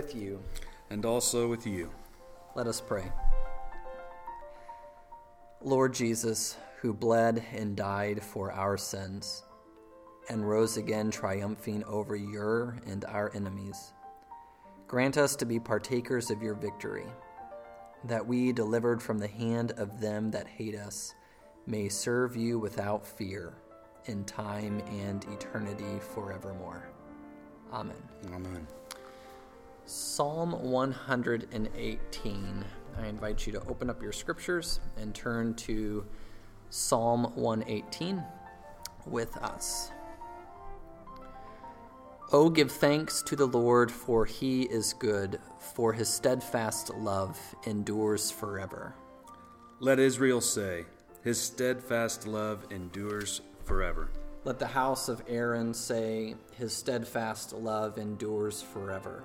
The Lord be with you. and also with you. Let us pray. Lord Jesus, who bled and died for our sins, and rose again triumphing over your and our enemies, grant us to be partakers of your victory, that we, delivered from the hand of them that hate us, may serve you without fear in time and eternity forevermore. Amen. Amen. Psalm 118. I invite you to open up your scriptures and turn to Psalm 118 with us. Oh, give thanks to the Lord, for he is good, for his steadfast love endures forever. Let Israel say, His steadfast love endures forever. Let the house of Aaron say, His steadfast love endures forever.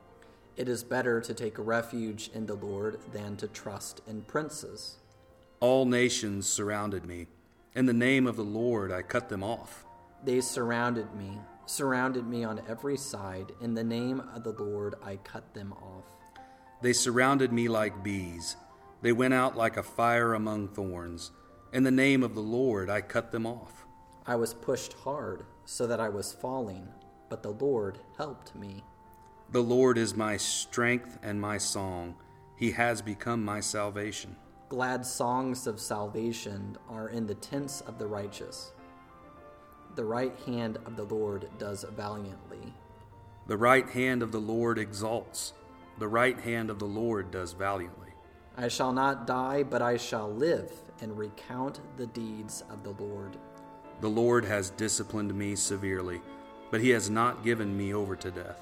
It is better to take refuge in the Lord than to trust in princes. All nations surrounded me. In the name of the Lord I cut them off. They surrounded me, surrounded me on every side. In the name of the Lord I cut them off. They surrounded me like bees. They went out like a fire among thorns. In the name of the Lord I cut them off. I was pushed hard so that I was falling, but the Lord helped me. The Lord is my strength and my song. He has become my salvation. Glad songs of salvation are in the tents of the righteous. The right hand of the Lord does valiantly. The right hand of the Lord exalts. The right hand of the Lord does valiantly. I shall not die, but I shall live and recount the deeds of the Lord. The Lord has disciplined me severely, but he has not given me over to death.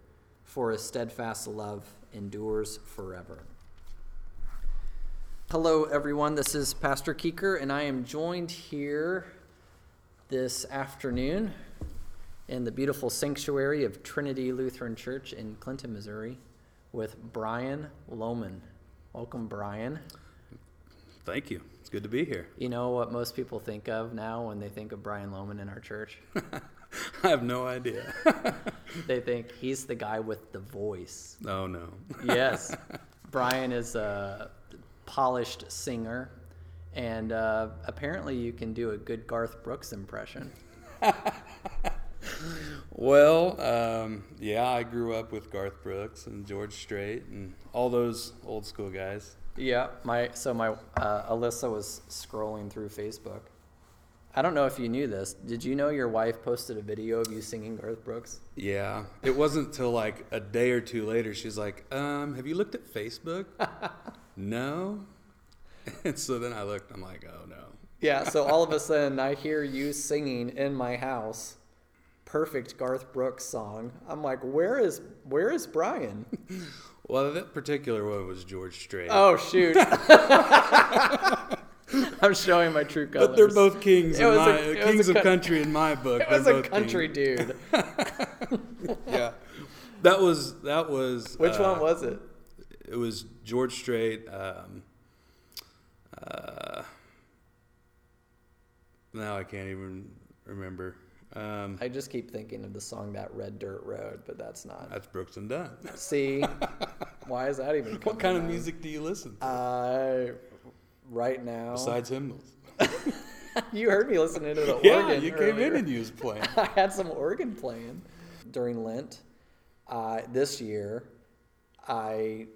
for his steadfast love endures forever. Hello, everyone. This is Pastor Keeker, and I am joined here this afternoon in the beautiful sanctuary of Trinity Lutheran Church in Clinton, Missouri, with Brian Lohman. Welcome, Brian. Thank you. It's good to be here. You know what most people think of now when they think of Brian Lohman in our church? I have no idea. they think he's the guy with the voice. oh, no. yes, Brian is a polished singer, and uh, apparently you can do a good Garth Brooks impression. Well, um, yeah, I grew up with Garth Brooks and George Strait and all those old school guys. Yeah, my so my uh, Alyssa was scrolling through Facebook. I don't know if you knew this. Did you know your wife posted a video of you singing Garth Brooks? Yeah, it wasn't till like a day or two later. She's like, um, "Have you looked at Facebook?" no. And so then I looked. I'm like, "Oh no." Yeah. So all of a sudden, I hear you singing in my house, perfect Garth Brooks song. I'm like, where is where is Brian? Well, that particular one was George Strait. Oh shoot! I'm showing my true colors. but they're both kings. It In was my, a- it was kings a of co- country in my book. It was a country kings. dude. yeah, that was that was. Which uh, one was it? it was George Strait. Um, uh, now I can't even remember. Um, I just keep thinking of the song "That Red Dirt Road," but that's not. that's Brooks and Dunn. See, why is that even? What coming kind of music do you listen to Uh, right now, besides hymnals? you heard me listening to the Yeah, organ. you came in and you was playing. I had some organ playing during Lent. Uh, this year, I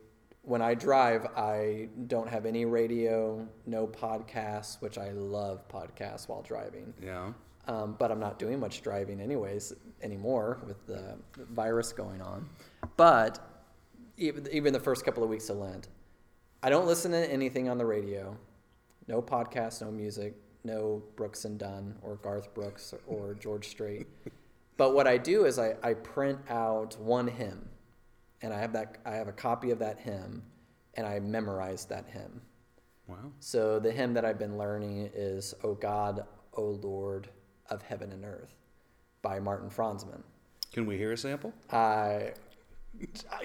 when I drive, I don't have any radio, no podcasts, which I love podcasts while driving. Yeah. Um, but I'm not doing much driving anyways anymore with the virus going on. But even, even the first couple of weeks of Lent, I don't listen to anything on the radio. No podcast, no music, no Brooks and Dunn or Garth Brooks or George Strait. but what I do is I, I print out one hymn, and I have that I have a copy of that hymn, and I memorize that hymn. Wow. So the hymn that I've been learning is "O God, O Lord of Heaven and Earth" by Martin Franzmann. Can we hear a sample? I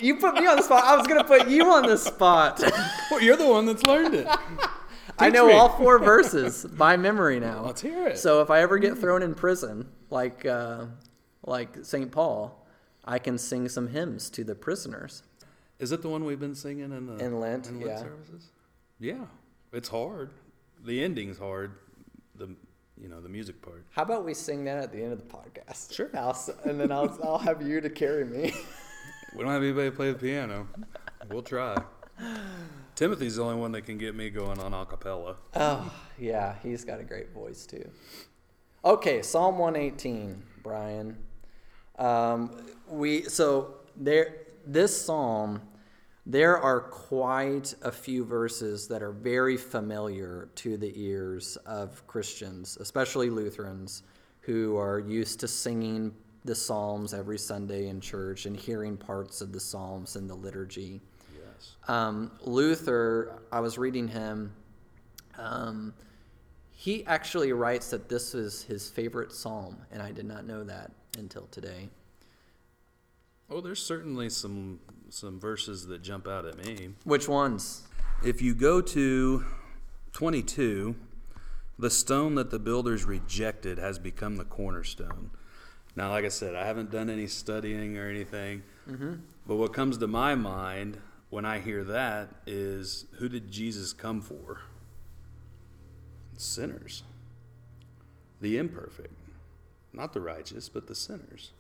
you put me on the spot. I was gonna put you on the spot. Well, you're the one that's learned it. I know me. all four verses by memory now. Let's hear it. So if I ever get thrown in prison, like uh, like Saint Paul, I can sing some hymns to the prisoners. Is it the one we've been singing in the In Lent, in Lent yeah. services? Yeah, it's hard. The ending's hard. The you know the music part. How about we sing that at the end of the podcast? Sure. I'll, and then I'll I'll have you to carry me. We don't have anybody to play the piano. We'll try. Timothy's the only one that can get me going on a cappella. Oh, yeah, he's got a great voice too. Okay, Psalm 118, Brian. Um, we so there this psalm there are quite a few verses that are very familiar to the ears of Christians, especially Lutherans who are used to singing the psalms every Sunday in church and hearing parts of the psalms in the liturgy. Yes. Um, Luther, I was reading him. Um, he actually writes that this is his favorite psalm, and I did not know that until today. Oh, there's certainly some some verses that jump out at me. Which ones? If you go to 22, the stone that the builders rejected has become the cornerstone. Now, like I said, I haven't done any studying or anything, but what comes to my mind when I hear that is who did Jesus come for? Sinners, the imperfect, not the righteous, but the sinners.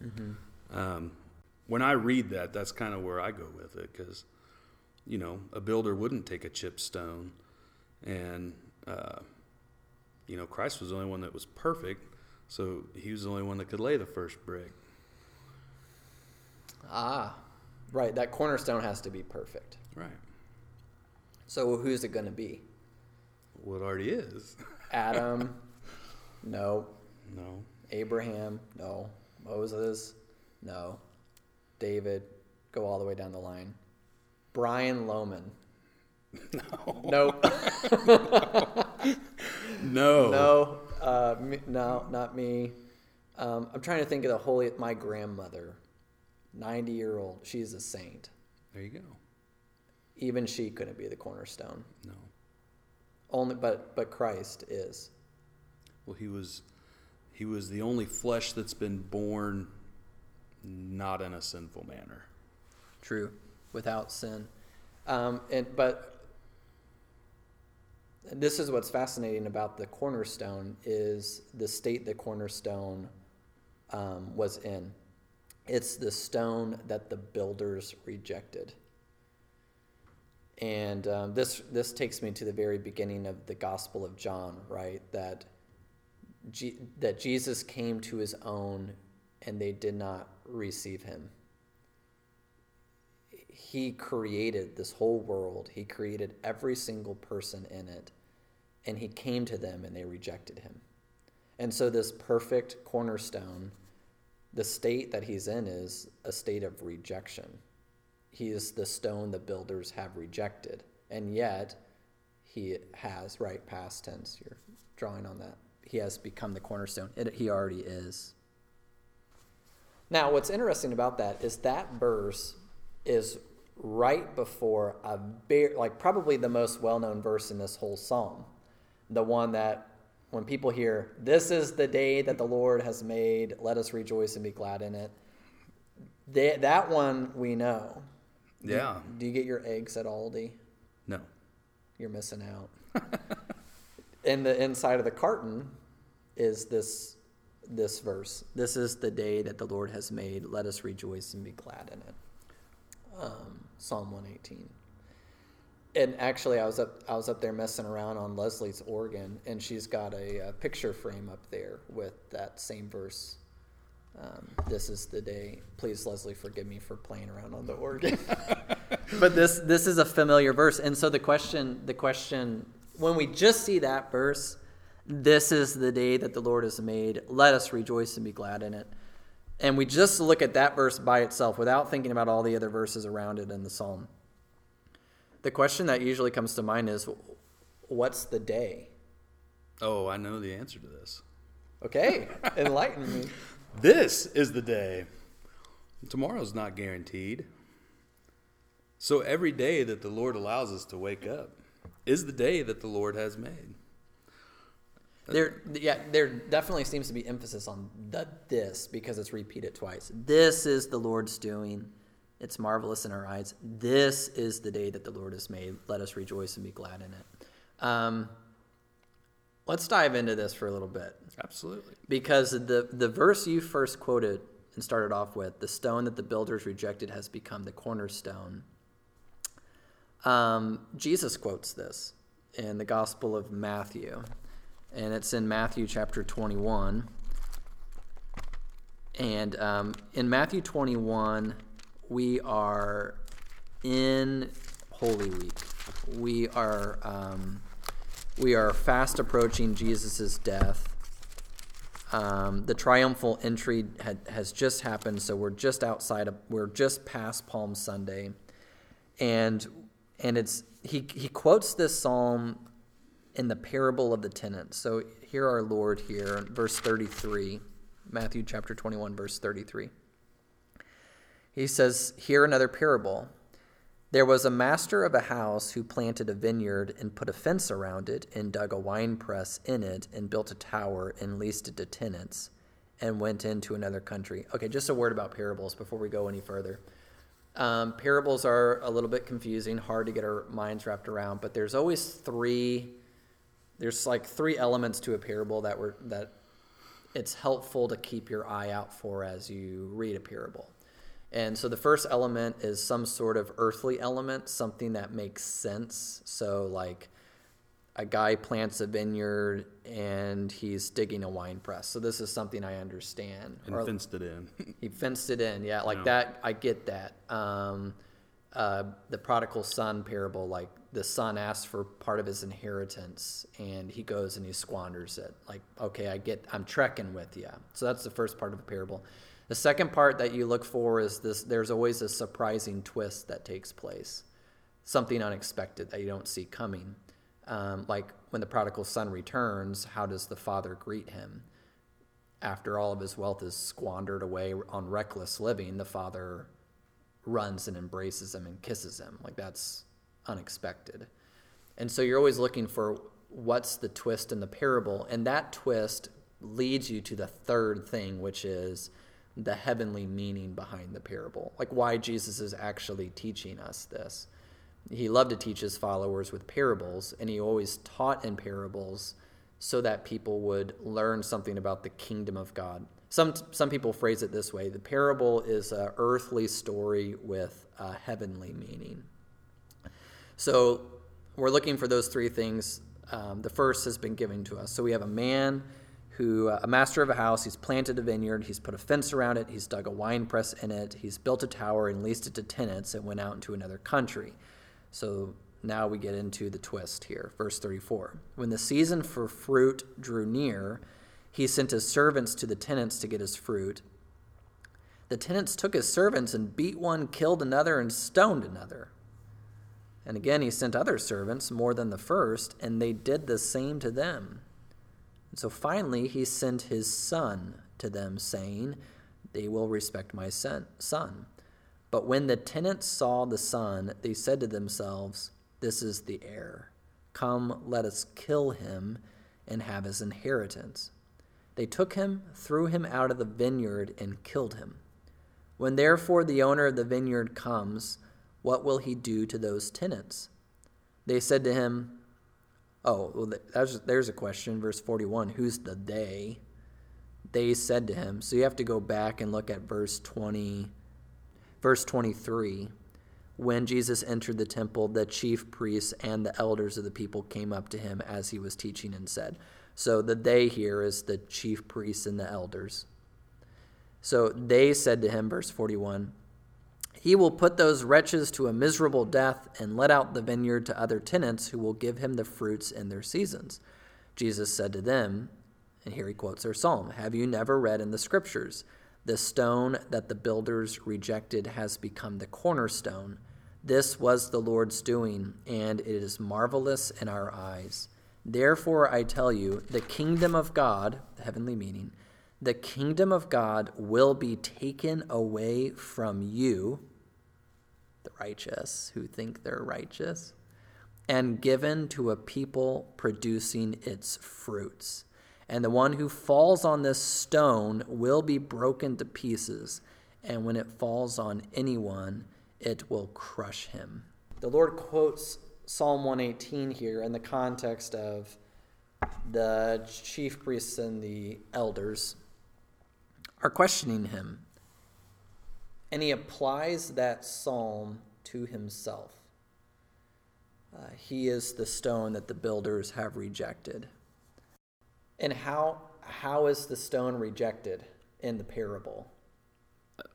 Um, when I read that, that's kind of where I go with it because you know, a builder wouldn't take a chip stone. And, uh, you know, Christ was the only one that was perfect. So he was the only one that could lay the first brick. Ah, right. That cornerstone has to be perfect. Right. So who's it going to be? What already is. Adam? no. no. Abraham? No. Moses? No. David? Go all the way down the line. Brian Lohman? No. Nope. No. No, uh, me, no, not me. Um, I'm trying to think of the holy. My grandmother, 90 year old. She's a saint. There you go. Even she couldn't be the cornerstone. No. Only, but but Christ is. Well, he was he was the only flesh that's been born not in a sinful manner. True, without sin. Um, and but this is what's fascinating about the cornerstone is the state the cornerstone um, was in. It's the stone that the builders rejected. And um, this this takes me to the very beginning of the Gospel of John, right? That G- that Jesus came to his own, and they did not receive him he created this whole world. He created every single person in it. And he came to them and they rejected him. And so, this perfect cornerstone, the state that he's in is a state of rejection. He is the stone the builders have rejected. And yet, he has, right, past tense, you're drawing on that. He has become the cornerstone. It, he already is. Now, what's interesting about that is that verse is right before a very, like probably the most well-known verse in this whole psalm, the one that when people hear, "This is the day that the Lord has made; let us rejoice and be glad in it." They, that one we know. Yeah. Do, do you get your eggs at Aldi? No. You're missing out. in the inside of the carton is this this verse. This is the day that the Lord has made. Let us rejoice and be glad in it. Um, Psalm 118. And actually, I was up I was up there messing around on Leslie's organ, and she's got a, a picture frame up there with that same verse. Um, this is the day. Please, Leslie, forgive me for playing around on the organ. but this this is a familiar verse, and so the question the question when we just see that verse, this is the day that the Lord has made. Let us rejoice and be glad in it. And we just look at that verse by itself without thinking about all the other verses around it in the psalm. The question that usually comes to mind is what's the day? Oh, I know the answer to this. Okay, enlighten me. This is the day. Tomorrow's not guaranteed. So every day that the Lord allows us to wake up is the day that the Lord has made. There, yeah, there definitely seems to be emphasis on the this because it's repeated twice. This is the Lord's doing. It's marvelous in our eyes. This is the day that the Lord has made. Let us rejoice and be glad in it. Um, let's dive into this for a little bit. Absolutely. Because the, the verse you first quoted and started off with, the stone that the builders rejected has become the cornerstone. Um, Jesus quotes this in the Gospel of Matthew, and it's in Matthew chapter 21. And um, in Matthew 21, we are in Holy Week. We are um, we are fast approaching Jesus' death. Um, the triumphal entry had, has just happened, so we're just outside of we're just past Palm Sunday, and and it's he he quotes this psalm in the parable of the tenants. So here our Lord here, verse 33, Matthew chapter 21, verse 33. He says, Here another parable. There was a master of a house who planted a vineyard and put a fence around it and dug a wine press in it and built a tower and leased it to tenants and went into another country. Okay, just a word about parables before we go any further. Um, parables are a little bit confusing, hard to get our minds wrapped around, but there's always three. There's like three elements to a parable that were that it's helpful to keep your eye out for as you read a parable. And so the first element is some sort of earthly element, something that makes sense. So, like a guy plants a vineyard and he's digging a wine press. So, this is something I understand. And Or- fenced it in. he fenced it in. Yeah, like Yeah. that. I get that. Um, uh, the prodigal son parable, like the son asks for part of his inheritance and he goes and he squanders it. Like, okay, I get, I'm trekking with you. So that's the first part of the parable. The second part that you look for is this there's always a surprising twist that takes place, something unexpected that you don't see coming. Um, like when the prodigal son returns, how does the father greet him? after all of his wealth is squandered away on reckless living, the father runs and embraces him and kisses him. Like that's unexpected. And so you're always looking for what's the twist in the parable, and that twist leads you to the third thing, which is the heavenly meaning behind the parable. Like why Jesus is actually teaching us this. He loved to teach his followers with parables, and he always taught in parables so that people would learn something about the kingdom of God. Some, some people phrase it this way the parable is an earthly story with a heavenly meaning. So we're looking for those three things. Um, the first has been given to us. So we have a man who, uh, a master of a house, he's planted a vineyard, he's put a fence around it, he's dug a wine press in it, he's built a tower and leased it to tenants and went out into another country. So now we get into the twist here. Verse 34. When the season for fruit drew near, he sent his servants to the tenants to get his fruit. The tenants took his servants and beat one, killed another, and stoned another. And again he sent other servants, more than the first, and they did the same to them. So finally he sent his son to them, saying, They will respect my son. But when the tenants saw the son, they said to themselves, This is the heir. Come, let us kill him and have his inheritance. They took him, threw him out of the vineyard, and killed him. When therefore the owner of the vineyard comes, what will he do to those tenants? They said to him, Oh, well, there's a question. Verse 41 Who's the they? They said to him. So you have to go back and look at verse 20, verse 23. When Jesus entered the temple, the chief priests and the elders of the people came up to him as he was teaching and said, So the they here is the chief priests and the elders. So they said to him, verse 41, He will put those wretches to a miserable death and let out the vineyard to other tenants who will give him the fruits in their seasons. Jesus said to them, and here he quotes their psalm Have you never read in the scriptures, The stone that the builders rejected has become the cornerstone? This was the Lord's doing, and it is marvelous in our eyes. Therefore, I tell you, the kingdom of God, the heavenly meaning, the kingdom of God will be taken away from you, the righteous who think they're righteous, and given to a people producing its fruits. And the one who falls on this stone will be broken to pieces, and when it falls on anyone, it will crush him. The Lord quotes Psalm 118 here in the context of the chief priests and the elders are questioning him. And he applies that psalm to himself. Uh, he is the stone that the builders have rejected. And how, how is the stone rejected in the parable?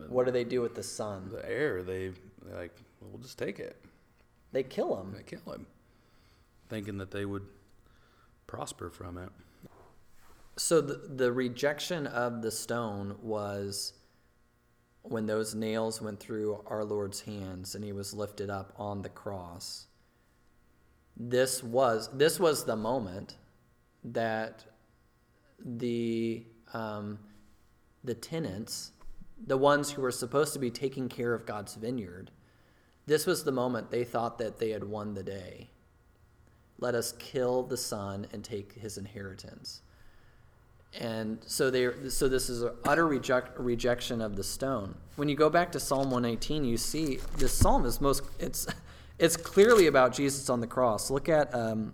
What do they do with the son? The heir, they like, we'll just take it. They kill him. They kill him, thinking that they would prosper from it. So the, the rejection of the stone was when those nails went through our Lord's hands and he was lifted up on the cross. This was this was the moment that the um, the tenants, the ones who were supposed to be taking care of God's vineyard, this was the moment they thought that they had won the day. Let us kill the son and take his inheritance and so they so this is an utter reject, rejection of the stone. When you go back to psalm 118 you see this psalm is most it's it's clearly about jesus on the cross. Look at um,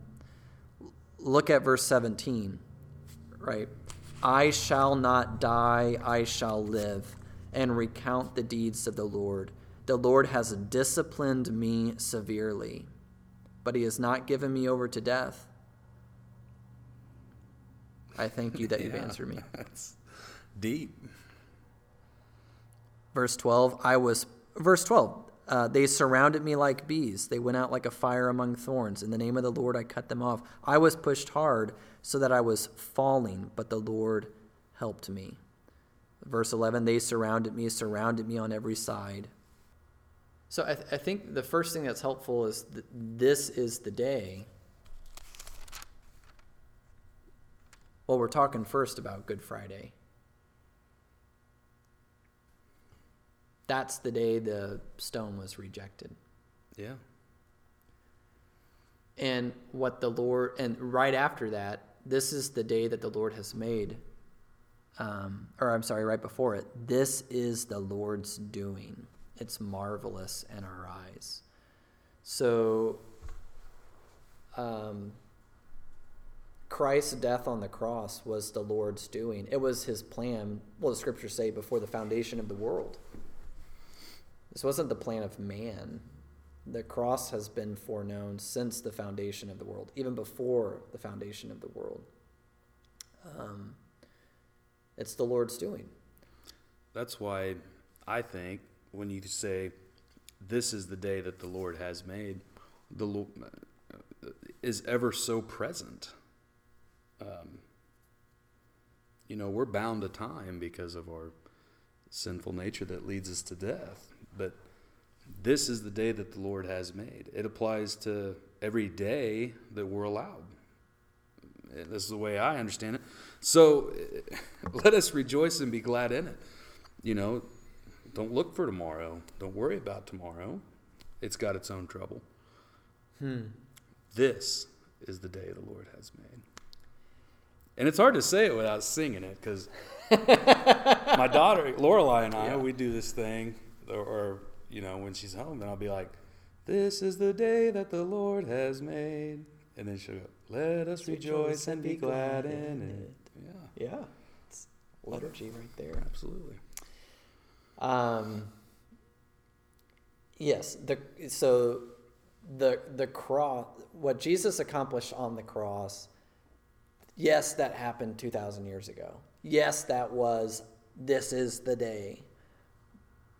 look at verse 17 right? I shall not die i shall live and recount the deeds of the lord. The lord has disciplined me severely but he has not given me over to death I thank you that yeah, you've answered me. That's deep. Verse 12, I was, verse 12, uh, they surrounded me like bees. They went out like a fire among thorns. In the name of the Lord, I cut them off. I was pushed hard so that I was falling, but the Lord helped me. Verse 11, they surrounded me, surrounded me on every side. So I, th- I think the first thing that's helpful is that this is the day Well, we're talking first about Good Friday. That's the day the stone was rejected. Yeah. And what the Lord, and right after that, this is the day that the Lord has made. Um, or I'm sorry, right before it, this is the Lord's doing. It's marvelous in our eyes. So, um, Christ's death on the cross was the Lord's doing. It was his plan, well, the scriptures say, before the foundation of the world. This wasn't the plan of man. The cross has been foreknown since the foundation of the world, even before the foundation of the world. Um, it's the Lord's doing. That's why I think when you say, This is the day that the Lord has made, the Lord is ever so present um, you know, we're bound to time because of our sinful nature that leads us to death. But this is the day that the Lord has made. It applies to every day that we're allowed. This is the way I understand it. So let us rejoice and be glad in it. You know, don't look for tomorrow. Don't worry about tomorrow. It's got its own trouble. Hmm. This is the day the Lord has made. And it's hard to say it without singing it because my daughter, Lorelai, and I, Yeah. we do this thing, or, or, you know, when she's home, and I'll be like, This is the day that the Lord has made. And then she'll go, Let us rejoice and be glad in it. Yeah, Yeah. It's liturgy right there. absolutely. Um, yes, the so the the cross what Jesus accomplished on the cross, yes, that happened 2000 years ago. Yes, that was this is the day.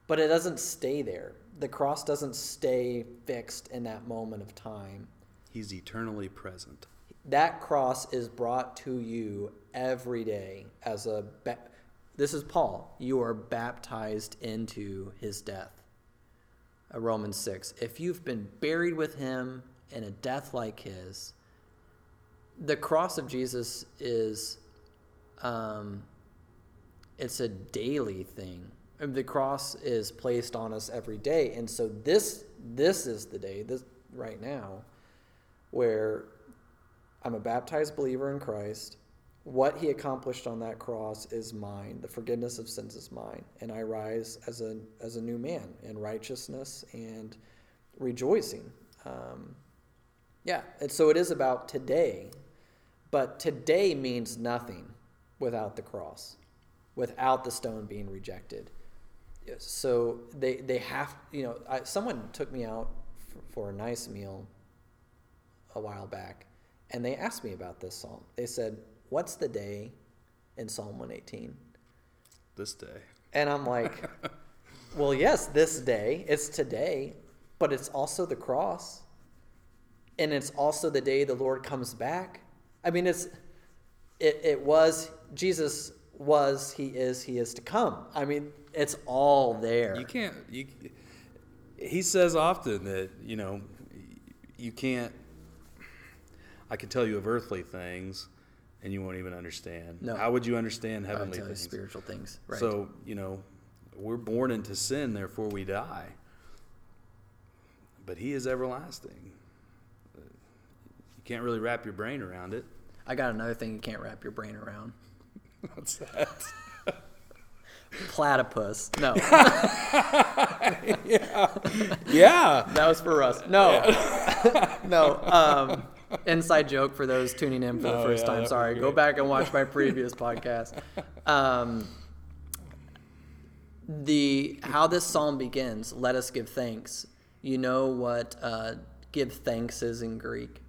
But it doesn't stay there. The cross doesn't stay fixed in that moment of time. He's eternally present. That cross is brought to you every day as a ba- this is Paul. You are baptized into his death. Uh, Romans 6. If you've been buried with him in a death like his, the cross of Jesus is um, it's a daily thing. The cross is placed on us every day, and so this this is the day this right now where I'm a baptized believer in Christ. What he accomplished on that cross is mine. The forgiveness of sins is mine, and I rise as a as a new man in righteousness and rejoicing. Um, yeah, and so it is about today, but today means nothing without the cross, without the stone being rejected. So they they have you know I, someone took me out for, for a nice meal a while back, and they asked me about this psalm. They said, "What's the day in Psalm 118?" This day. And I'm like, "Well, yes, this day. It's today, but it's also the cross, and it's also the day the Lord comes back. I mean, it's it, it was Jesus was he is he is to come. I mean, it's all there. You can't. You. He says often that you know, you can't. I can tell you of earthly things, and you won't even understand. No. How would you understand heavenly things? spiritual things, right? So you know, we're born into sin, therefore we die. But He is everlasting. Can't really wrap your brain around it. I got another thing you can't wrap your brain around. What's that? Platypus. No, yeah. Yeah. that was for us. No, no. Um, inside joke for those tuning in for the first yeah, time. Sorry, go back and watch my previous podcast. Um, the how this psalm begins. Let us give thanks. You know what uh, give thanks is in Greek?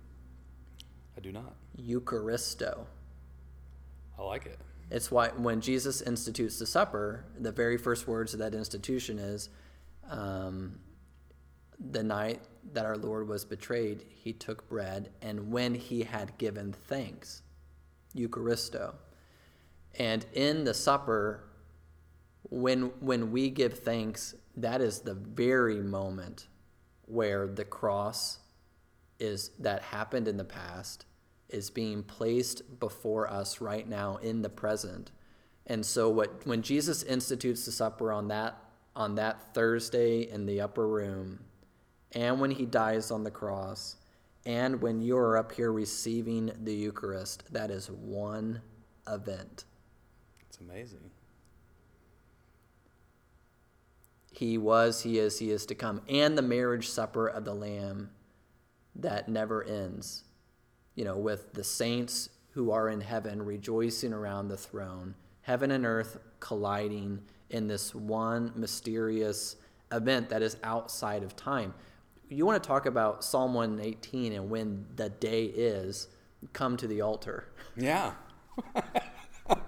Do not. Eucharisto. I like it. It's why when Jesus institutes the supper, the very first words of that institution is, um, the night that our Lord was betrayed, he took bread, and when he had given thanks, Eucharisto. And in the supper, when when we give thanks, that is the very moment where the cross is that happened in the past is being placed before us right now in the present. And so what when Jesus institutes the supper on that on that Thursday in the upper room, and when he dies on the cross, and when you're up here receiving the Eucharist, that is one event. It's amazing. He was, he is, he is to come. And the marriage supper of the Lamb that never ends. You know, with the saints who are in heaven rejoicing around the throne, heaven and earth colliding in this one mysterious event that is outside of time. You want to talk about Psalm 118 and when the day is, come to the altar. Yeah.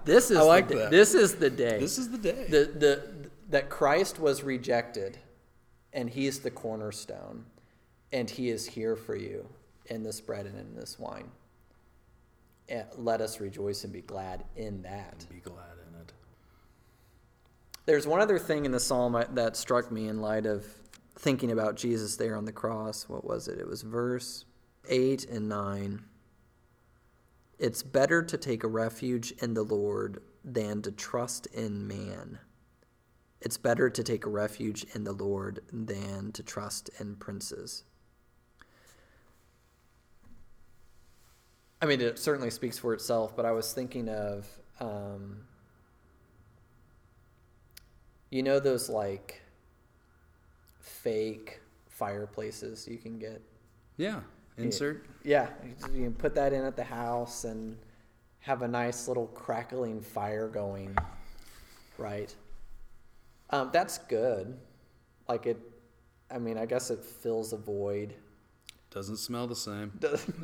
This is I like the, that. This is the day. This is the day. the, the that Christ was rejected and he's the cornerstone and he is here for you in this bread and in this wine. And let us rejoice and be glad in that. Be glad in it. There's one other thing in the psalm that struck me in light of thinking about Jesus there on the cross. What was it? It was verse 8 and 9. It's better to take a refuge in the Lord than to trust in man. It's better to take a refuge in the Lord than to trust in princes. I mean, it certainly speaks for itself, but I was thinking of, um, you know, those like fake fireplaces you can get? Yeah. Insert. Yeah. You can put that in at the house and have a nice little crackling fire going, right? Um, that's good. Like it, I mean, I guess it fills a void. Doesn't smell the same. Does-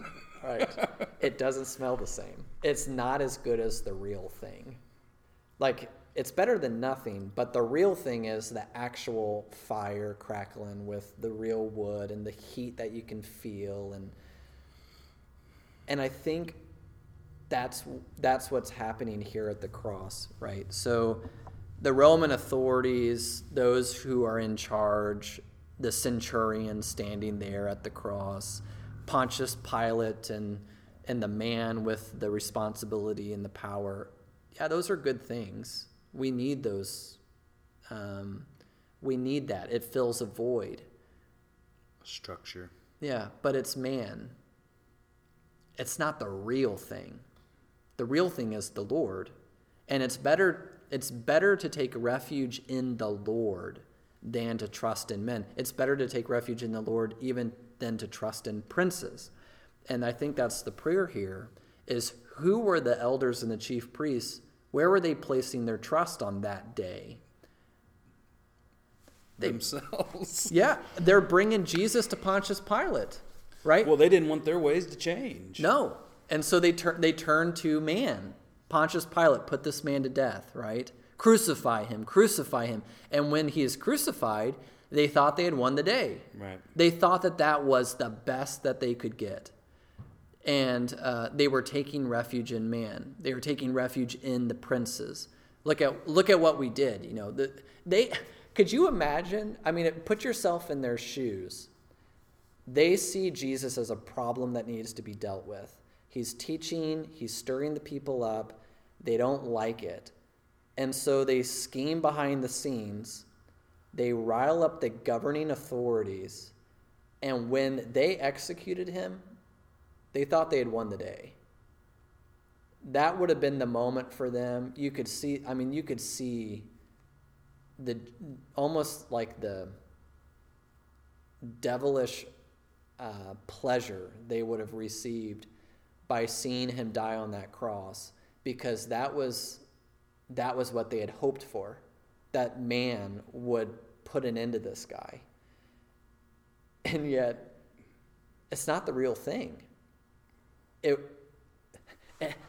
right. It doesn't smell the same. It's not as good as the real thing. Like, it's better than nothing, but the real thing is the actual fire crackling with the real wood and the heat that you can feel and and I think that's that's what's happening here at the cross, right? So the Roman authorities, those who are in charge, the centurion standing there at the cross, Pontius Pilate and and the man with the responsibility and the power. Yeah, those are good things. We need those. Um, we need that. It fills a void. Structure. Yeah, but it's man. It's not the real thing. The real thing is the Lord. And it's better it's better to take refuge in the Lord than to trust in men. It's better to take refuge in the Lord even than to trust in princes. And I think that's the prayer here is who were the elders and the chief priests? Where were they placing their trust on that day? They, Themselves. yeah, they're bringing Jesus to Pontius Pilate, right? Well, they didn't want their ways to change. No. And so they turn they turn to man. Pontius Pilate put this man to death, right? Crucify him, crucify him. And when he is crucified, they thought they had won the day. Right. They thought that that was the best that they could get. And uh, they were taking refuge in man. They were taking refuge in the princes. Look at look at what we did. You know, the, they could you imagine? I mean, put yourself in their shoes. They see Jesus as a problem that needs to be dealt with. He's teaching, he's stirring the people up. They don't like it. And so they scheme behind the scenes. They rile up the governing authorities. And when they executed him, they thought they had won the day. That would have been the moment for them. You could see, I mean, you could see the almost like the devilish uh, pleasure they would have received by seeing him die on that cross because that was that was what they had hoped for that man would put an end to this guy. And yet it's not the real thing. It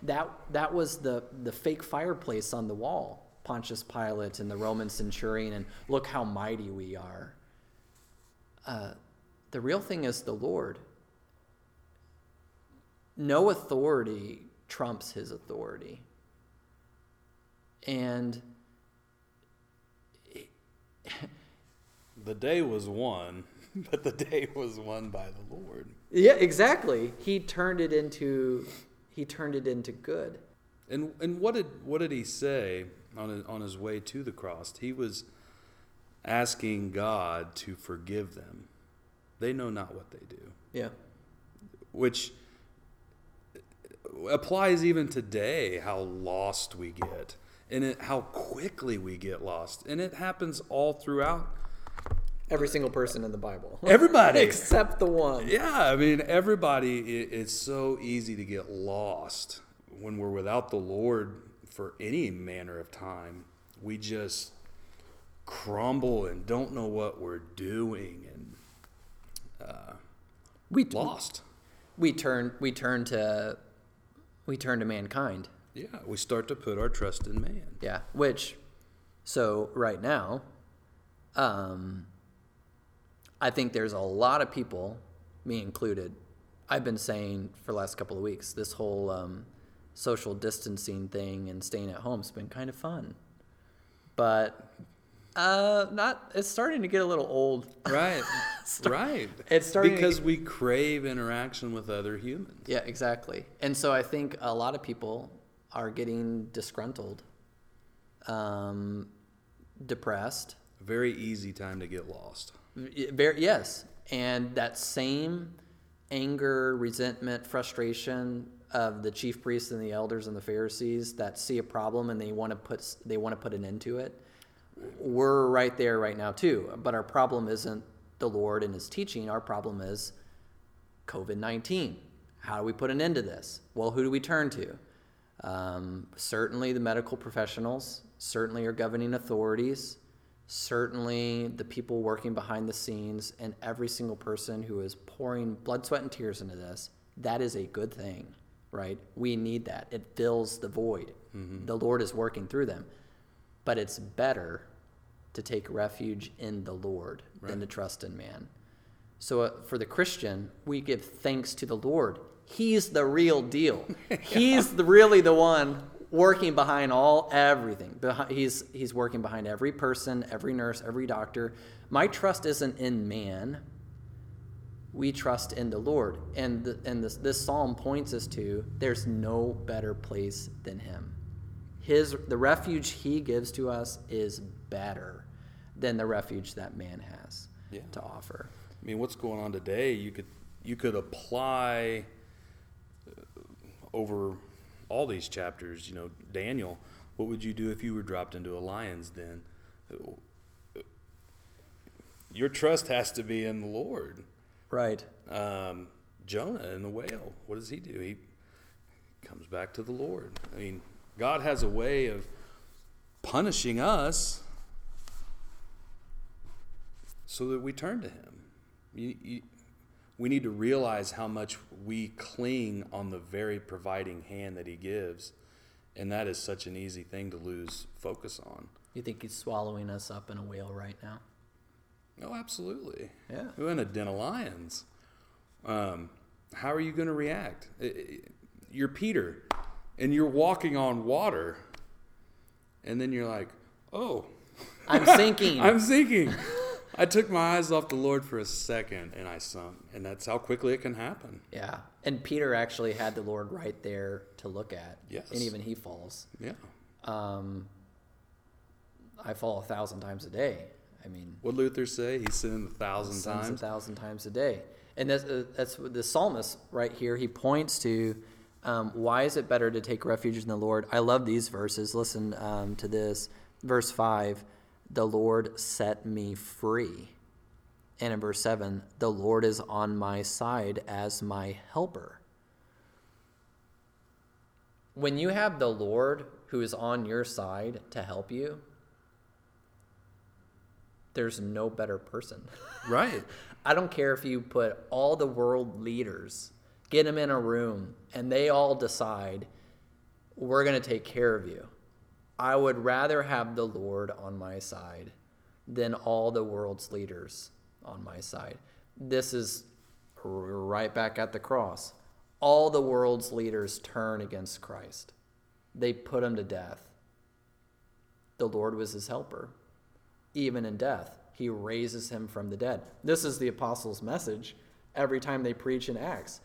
that that was the the fake fireplace on the wall pontius pilate and the roman centurion and look how mighty we are. Uh, the real thing is the lord. No authority trumps his authority. And The day was won, but the day was won by the Lord. yeah, exactly. He turned it into he turned it into good. And and what did what did he say on his, on his way to the cross? He was asking God to forgive them. They know not what they do, Yeah. which applies even today how lost we get and it, how quickly we get lost. And it happens all throughout Every single person in the Bible. everybody. Except the one. Yeah, I mean, everybody, it, it's so easy to get lost when we're without the Lord for any manner of time. We just crumble and don't know what we're doing and uh, We lost. we turn we turn to we turn to mankind. Yeah, we start to put our trust in man. Yeah, which so right now um I think there's a lot of people, me included. I've been saying for the last couple of weeks this whole um, social distancing thing and staying at home's been kind of fun. But uh not it's starting to get a little old. Right, right. It's starting because we crave interaction with other humans. Yeah, exactly. And so I think a lot of people are getting disgruntled um, depressed. Very easy time to get lost. Very, yes. And that same anger, resentment, frustration of the chief priests and the elders and the Pharisees that see a problem and they want to put they want to put an end to it. We're right there right now too. But our problem isn't the Lord and his teaching. Our problem is COVID-19. How do we put an end to this? Well, who do we turn to? Um, certainly the medical professionals, certainly our governing authorities, certainly the people working behind the scenes, and every single person who is pouring blood, sweat, and tears into this. That is a good thing, right? We need that. It fills the void. Mm-hmm. The Lord is working through them. But it's better to take refuge in the Lord right. than to trust in man. So uh, for the Christian, we give thanks to the Lord he's the real deal. yeah. He's the, really the one working behind all everything. He's he's working behind every person, every nurse, every doctor. My trust isn't in man. We trust in the Lord, and the, and this this psalm points us to there's no better place than Him. His the refuge He gives to us is better than the refuge that man has yeah. to offer. I mean, what's going on today? You could you could apply over all these chapters, you know, Daniel, what would you do if you were dropped into a lion's den? Your trust has to be in the Lord. Right. Um, Jonah in the whale, what does he do? He comes back to the Lord. I mean, God has a way of punishing us so that we turn to Him. You, you, we need to realize how much we cling on the very providing hand that He gives. And that is such an easy thing to lose focus on. You think He's swallowing us up in a whale right now? Oh, absolutely. Yeah. We're in a den of lions. Um, how are you going to react? You're Peter, and you're walking on water, and then you're like, "Oh, I'm sinking. I'm sinking." I took my eyes off the Lord for a second and I sunk. And that's how quickly it can happen. Yeah. And Peter actually had the Lord right there to look at. Yes. And even he falls. Yeah. Um, I fall a thousand times a day. I mean, what Luther say? He sinned a thousand times. A thousand times a day. And that's, uh, that's the psalmist right here. He points to um, why is it better to take refuge in the Lord? I love these verses. Listen um, to this. Verse 5 the Lord set me free. And in verse 7, the Lord is on my side as my helper. When you have the Lord who is on your side to help you, there's no better person. Right. I don't care if you put all the world leaders, get them in a room, and they all decide, we're going to take care of you. I would rather have the Lord on my side than all the world's leaders on my side. This is right back at the cross. All the world's leaders turn against Christ, they put him to death. The Lord was his helper. Even in death, he raises him from the dead. This is the apostles' message every time they preach in Acts.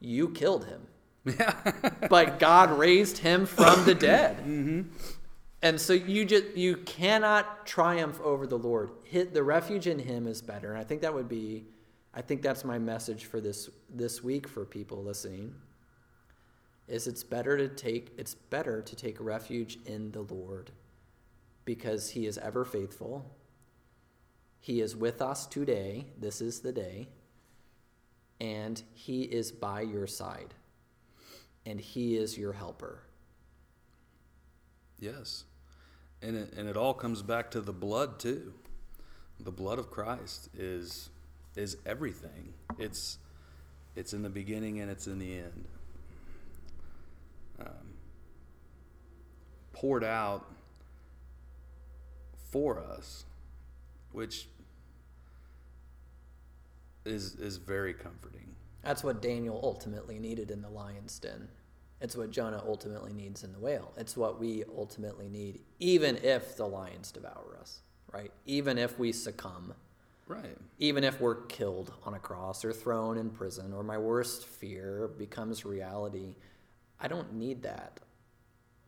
You killed him. but God raised him from the dead. Mm-hmm. And so you just you cannot triumph over the Lord. Hit the refuge in him is better. And I think that would be I think that's my message for this this week for people listening. Is it's better to take it's better to take refuge in the Lord because he is ever faithful. He is with us today. This is the day. And he is by your side. And he is your helper. Yes. And it, and it all comes back to the blood too. The blood of Christ is is everything. It's it's in the beginning and it's in the end. Um, poured out for us, which is is very comforting. That's what Daniel ultimately needed in the lion's den. It's what Jonah ultimately needs in the whale. It's what we ultimately need, even if the lions devour us, right? Even if we succumb. Right. Even if we're killed on a cross or thrown in prison or my worst fear becomes reality, I don't need that.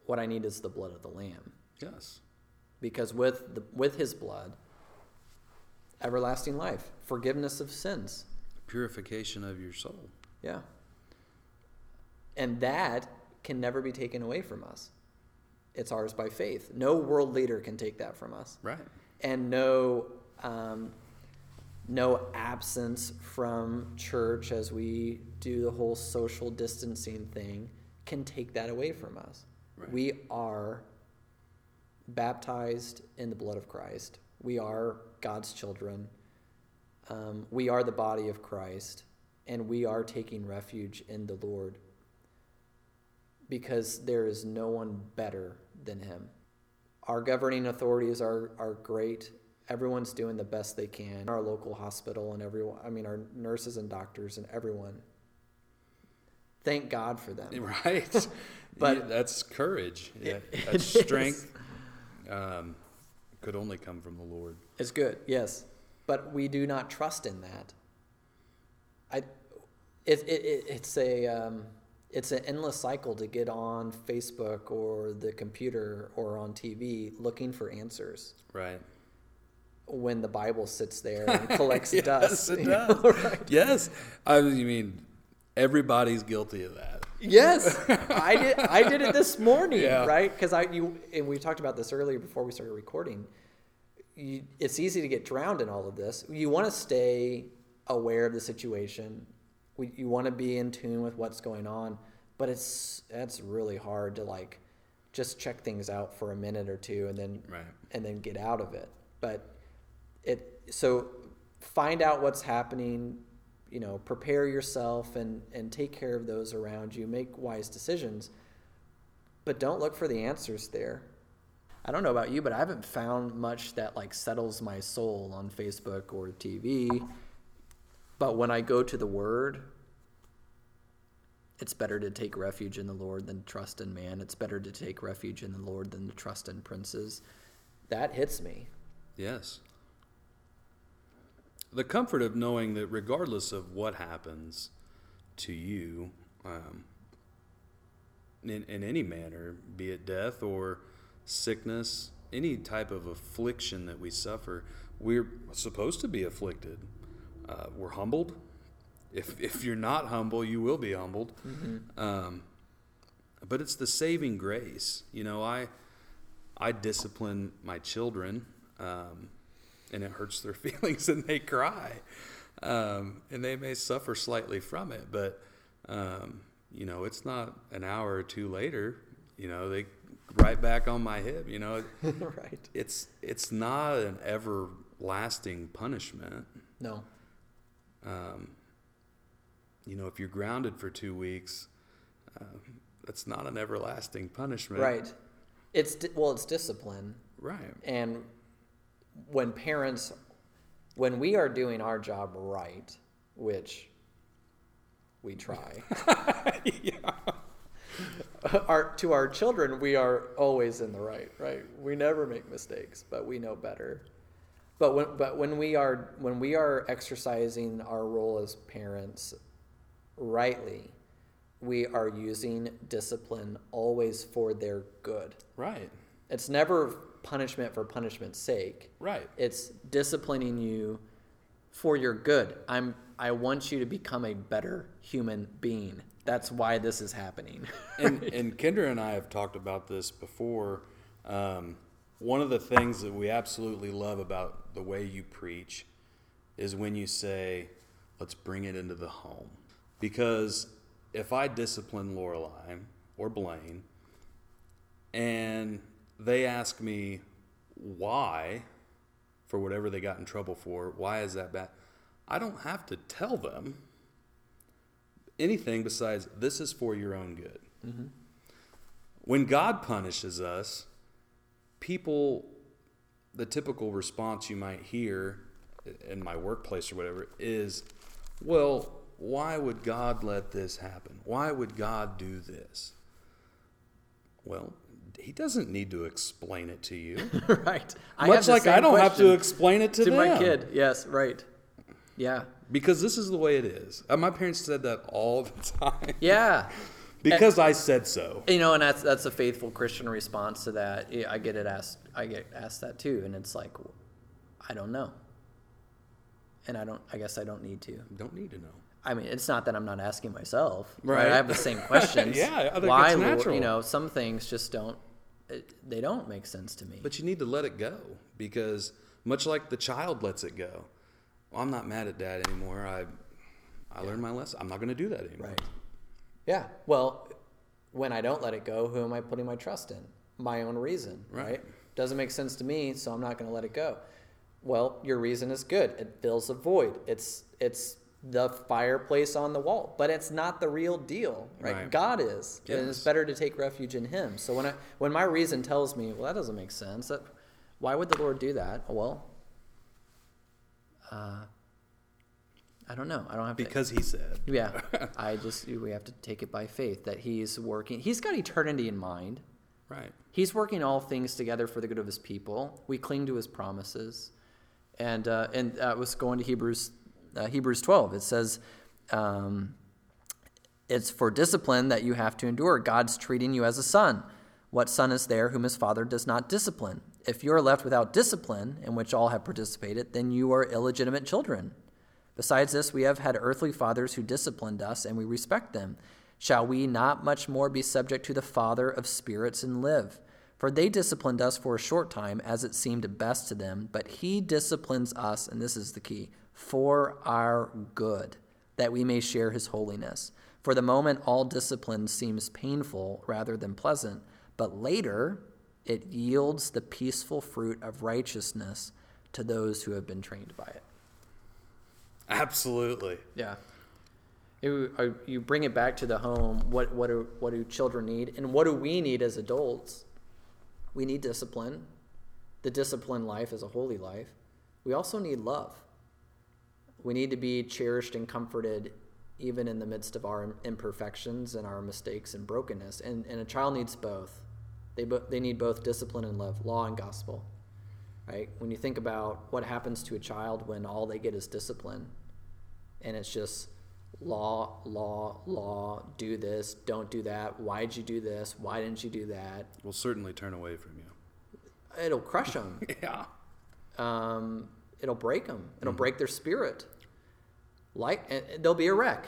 What I need is the blood of the Lamb. Yes. because with the, with his blood everlasting life forgiveness of sins Purification of your soul. yeah and that can never be taken away from us it's ours by faith no world leader can take that from us Right. and no um, no absence from church as we do the whole social distancing thing can take that away from us. Right. We are baptized in the blood of Christ. We are God's children. Um, we are the body of Christ, and we are taking refuge in the Lord because there is no one better than Him. Our governing authorities are, are great. Everyone's doing the best they can. Our local hospital and everyone, I mean, our nurses and doctors and everyone. Thank God for them. Right. But- Yeah, that's courage. Yeah, It- that's it strength. Um, could only come from the Lord. It's good, yes, but we do not trust in that. I, it, it, it it's a um, it's an endless cycle to get on Facebook or the computer or on TV looking for answers Right. when the Bible sits there and collects yes, dust. it you know, right? Yes. I mean everybody's guilty of that. Yes, I did. I did it this morning, Yeah. right? Because I you and we talked about this earlier before we started recording. You, it's easy to get drowned in all of this. You want to stay aware of the situation. We, you want to be in tune with what's going on, but it's that's really hard to like just check things out for a minute or two and then Right. and then get out of it. But it so find out what's happening, you know, prepare yourself and and take care of those around you, make wise decisions. But don't look for the answers there. I don't know about you, but I haven't found much that like settles my soul on Facebook or TV. But when I go to the word, it's better to take refuge in the Lord than trust in man. It's better to take refuge in the Lord than to trust in princes. That hits me. Yes. The comfort of knowing that regardless of what happens to you, um, in, in any manner, be it death or sickness, any type of affliction that we suffer, we're supposed to be afflicted. Uh, we're humbled. If, if you're not humble, you will be humbled. Um, but it's the saving grace. You know, I I discipline my children, um, and it hurts their feelings, and they cry, um, and they may suffer slightly from it. But um, you know, it's not an hour or two later. You know, they right back on my hip. You know, right. it's it's not an everlasting punishment. No. Um, you know, if you're grounded for two weeks, uh, that's not an everlasting punishment. Right. It's well, it's discipline, Right. and when parents, when we are doing our job right, which we try, our to our children, we are always in the right. Right. We never make mistakes, but we know better. But when but when we are when we are exercising our role as parents rightly, we are using discipline always for their good. Right. It's never punishment for punishment's sake. Right. It's disciplining you for your good. I'm I want you to become a better human being. That's why this is happening. and, and Kendra and I have talked about this before. Um, one of the things that we absolutely love about the way you preach is when you say, let's bring it into the home. Because if I discipline Lorelai or Blaine and they ask me why, for whatever they got in trouble for, why is that bad? I don't have to tell them anything besides this is for your own good. Mm-hmm. When God punishes us, people, the typical response you might hear in my workplace or whatever is, well, why would God let this happen? Why would God do this? Well, he doesn't need to explain it to you. right. I have Much like I don't have to explain it to, to them. my kid. Yes, right. Yeah. Because this is the way it is. Uh, my parents said that all the time. Yeah. Because I said so. You know, and that's that's a faithful Christian response to that. I get it asked. I get asked that too, and it's like, I don't know, and I don't. I guess I don't need to. Don't need to know. I mean, it's not that I'm not asking myself. Right. I have the same questions. Yeah, Why, it's natural. You know, some things just don't. They don't make sense to me. But you need to let it go because much like the child lets it go. Well, I'm not mad at dad anymore. I I learned my lesson. I'm not going to do that anymore. Right. Yeah. Well, when I don't let it go, who am I putting my trust in? My own reason, right? Right. Doesn't make sense to me, so I'm not going to let it go. Well, your reason is good. It fills a void. It's it's the fireplace on the wall, but it's not the real deal, right? Right. God is, and it's better to take refuge in Him. So when I when my reason tells me, well, that doesn't make sense. That, why would the Lord do that? Well, uh, I don't know. I don't have to Because he said. yeah, I just we have to take it by faith that he's working. He's got eternity in mind. Right. He's working all things together for the good of his people. We cling to his promises, and uh, and uh, was going to Hebrews uh, Hebrews twelve. It says. Um, it's for discipline that you have to endure. God's treating you as a son. What son is there whom his father does not discipline? If you are left without discipline, in which all have participated, then you are illegitimate children. Besides this, we have had earthly fathers who disciplined us, and we respect them. Shall we not much more be subject to the Father of spirits and live? For they disciplined us for a short time, as it seemed best to them, but he disciplines us, and this is the key, for our good, that we may share his holiness. For the moment, all discipline seems painful rather than pleasant, but later it yields the peaceful fruit of righteousness to those who have been trained by it. Absolutely. Yeah. You, uh, you bring it back to the home. What what do what do children need, and what do we need as adults? We need discipline. The disciplined life is a holy life. We also need love. We need to be cherished and comforted, even in the midst of our imperfections and our mistakes and brokenness. And and a child needs both. They bo- they need both discipline and love, law and gospel. Right? When you think about what happens to a child when all they get is discipline, and it's just law, law, law, do this, don't do that. Why'd you do this? Why didn't you do that? Will certainly turn away from you. It'll crush them. Yeah. um, it'll break them. It'll break their spirit. Like they'll be a wreck,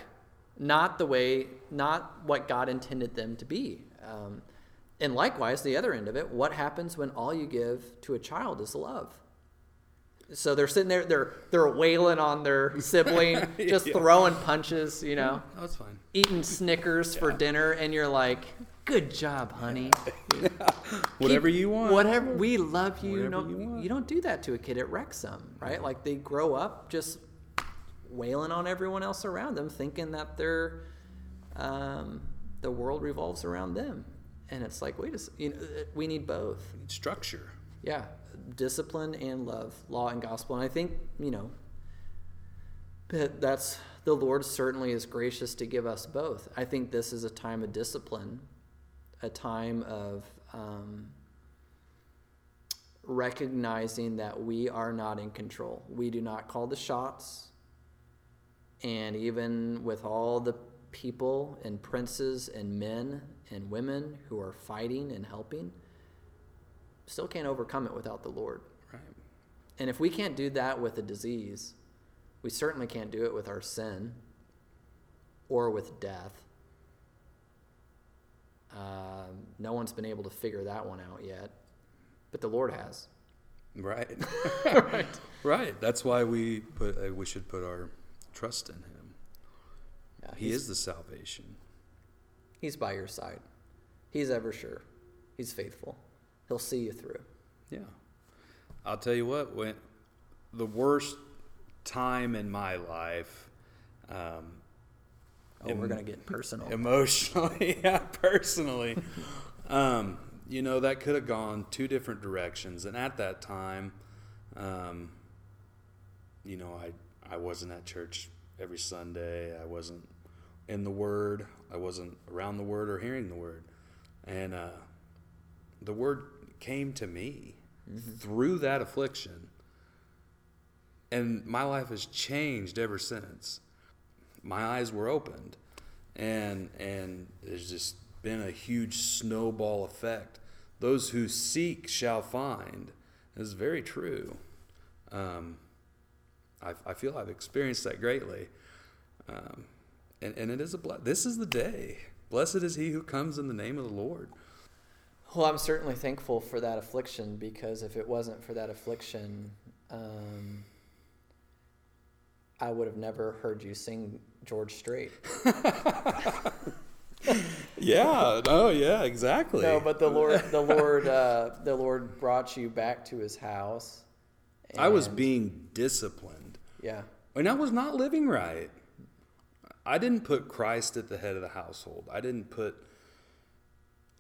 not the way, not what God intended them to be. Um, and likewise, the other end of it, what happens when all you give to a child is love? So they're sitting there, they're they're wailing on their sibling, just Yeah. throwing punches, you know, No, that's fine. eating Snickers for dinner, and you're like, "Good job, honey." Whatever Keep- you want. Whatever we love you. Whatever no, you want. you don't do that to a kid. It wrecks them, right? Like they grow up just wailing on everyone else around them, thinking that they're um, the world revolves around them, and it's like, wait a second, you know, uh, we need both. Structure. Yeah, discipline and love, law and gospel, and I think you know that that's the Lord certainly is gracious to give us both. I think this is a time of discipline, a time of um, recognizing that we are not in control. We do not call the shots. And even with all the people and princes and men and women who are fighting and helping, still can't overcome it without the Lord. Right. And if we can't do that with a disease, we certainly can't do it with our sin or with death. Um, no one's been able to figure that one out yet, but the Lord has. Right. right. right. That's why we put uh, we should put our trust in him. Yeah, He is the salvation. He's by your side. He's ever sure. He's faithful. He'll see you through. Yeah. I'll tell you what, when the worst time in my life, um, Oh, we're gonna get personal. emotionally, yeah, personally, um, you know, that could have gone two different directions. And at that time, um, you know, I, I wasn't at church every Sunday. I wasn't in the Word. I wasn't around the Word or hearing the Word. And uh, the Word came to me through that affliction. And my life has changed ever since. My eyes were opened. and and there's just been a huge snowball effect. Those who seek shall find. Is very true. Um, I, I feel I've experienced that greatly, um, and and it is a ble- this is the day. Blessed is he who comes in the name of the Lord. Well, I'm certainly thankful for that affliction because if it wasn't for that affliction, um, I would have never heard you sing George Strait. yeah. Oh, yeah. Exactly. No, but the Lord, the Lord, uh, the Lord brought you back to His house. I was being disciplined, yeah, and I was not living right. I didn't put Christ at the head of the household. I didn't put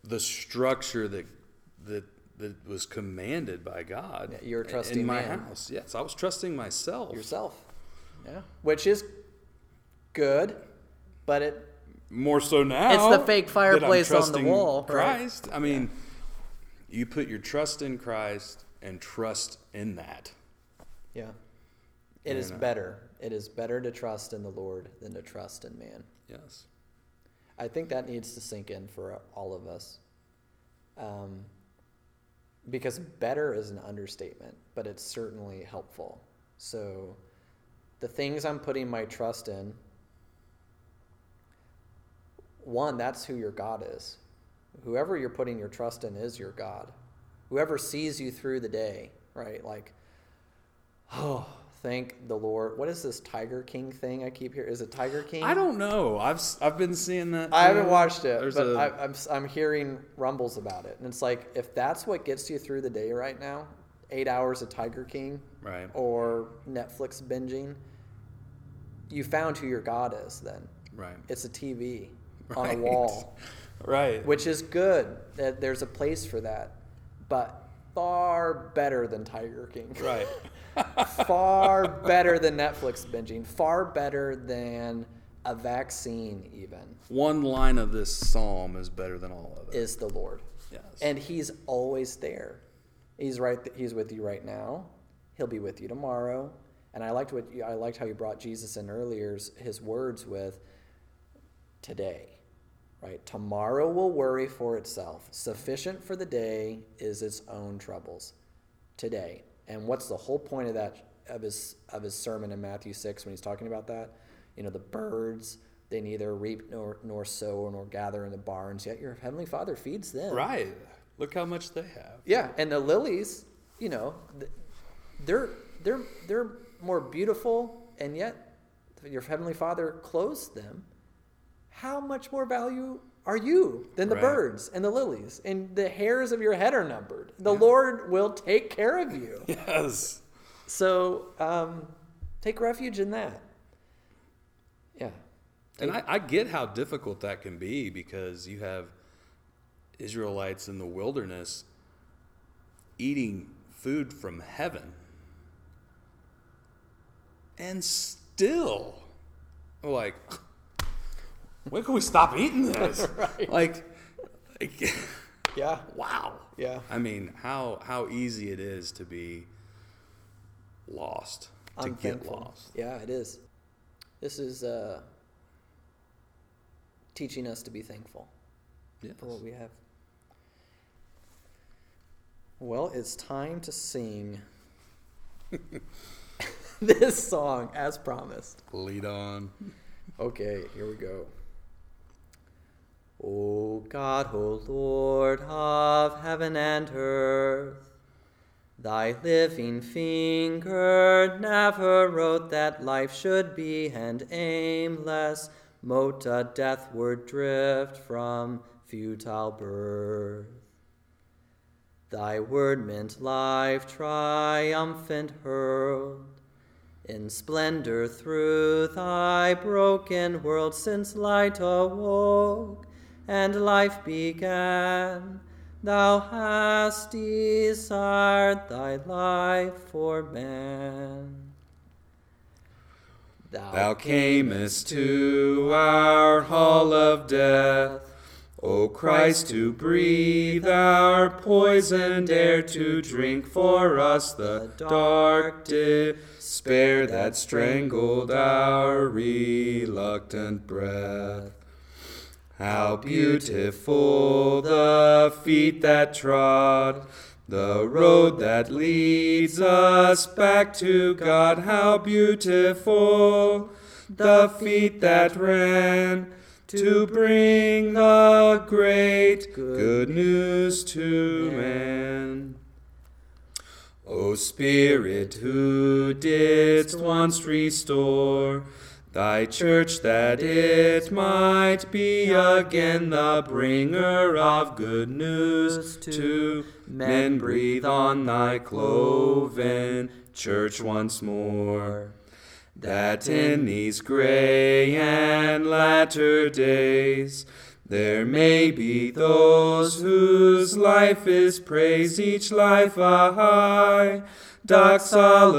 the structure that that that was commanded by God. Yeah, you were in- trusting in my man. house. Yes, I was trusting myself. yourself. Yeah, which is good, but it More so now. It's the fake fireplace on the wall, right? Christ. I mean, you put your trust in Christ and trust in that. yeah, it is And, better. It is better to trust in the Lord than to trust in man. Yes. I think that needs to sink in for all of us. Um, because better is an understatement, but it's certainly helpful. So, the things I'm putting my trust in, one, that's who your God is. Whoever you're putting your trust in is your God. Whoever sees you through the day, right? Like, oh, thank the Lord. What is this Tiger King thing I keep hearing? Is it Tiger King? I don't know. I've I've been seeing that. I haven't watched it, There's but a- I, I'm I'm hearing rumbles about it, and it's like if that's what gets you through the day right now, eight hours of Tiger King right. or Netflix binging, you found who your God is. Then Right. it's a TV on a wall, Right. which is good. That there's a place for that, but far better than Tiger King. right. far better than Netflix binging. Far better than a vaccine. Even One line of this psalm is better than all of it. is the Lord. yes. And he's always there. He's right. He's with you right now. He'll be with you tomorrow. And I liked what you, I liked how you brought Jesus in earlier. His words with today, right? Tomorrow will worry for itself. Sufficient for the day is its own troubles. Today. And what's the whole point of that of his of his sermon in Matthew six when he's talking about that? You know, the birds they neither reap nor nor sow nor gather in the barns, yet your heavenly Father feeds them. right. Look how much they have. Yeah, and the lilies, you know, they're they're they're more beautiful, and yet your heavenly Father clothes them. How much more value are you than the Right. birds and the lilies? And the hairs of your head are numbered. The Lord will take care of you. Yes. So um, take refuge in that. Yeah. And I, I get how difficult that can be because you have Israelites in the wilderness eating food from heaven. And still, like, when can we stop eating this? Right. Like, like, Yeah. wow. Yeah. I mean, how how easy it is to be lost, to I'm get thankful. lost. Yeah, it is. This is uh, teaching us to be thankful. Yes. for what we have. Well, it's time to sing this song as promised. Lead on. Okay, here we go. O God, O Lord of heaven and earth, thy living finger never wrote that life should be and aimless, mote a deathward drift from futile birth. Thy word meant life triumphant hurled in splendor through thy broken world since light awoke and life began. Thou hast desired thy life for man. Thou camest to our hall of death, O Christ, to breathe our poisoned air, to drink for us the dark despair that strangled our reluctant breath. How beautiful the feet that trod the road that leads us back to God. How beautiful the feet that ran to bring the great good news to man. O Spirit, who didst once restore Thy church that it might be again the bringer of good news to men. Breathe on thy cloven church once more. That in these gray and latter days there may be those whose life is praise, each life a high doxology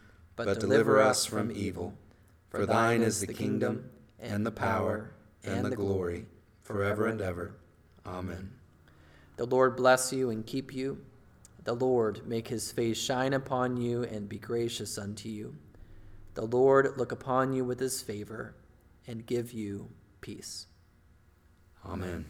but deliver us from evil. For thine is the kingdom, and the power, and the glory, forever and ever. Amen. The Lord bless you and keep you. The Lord make his face shine upon you and be gracious unto you. The Lord look upon you with his favor and give you peace. Amen.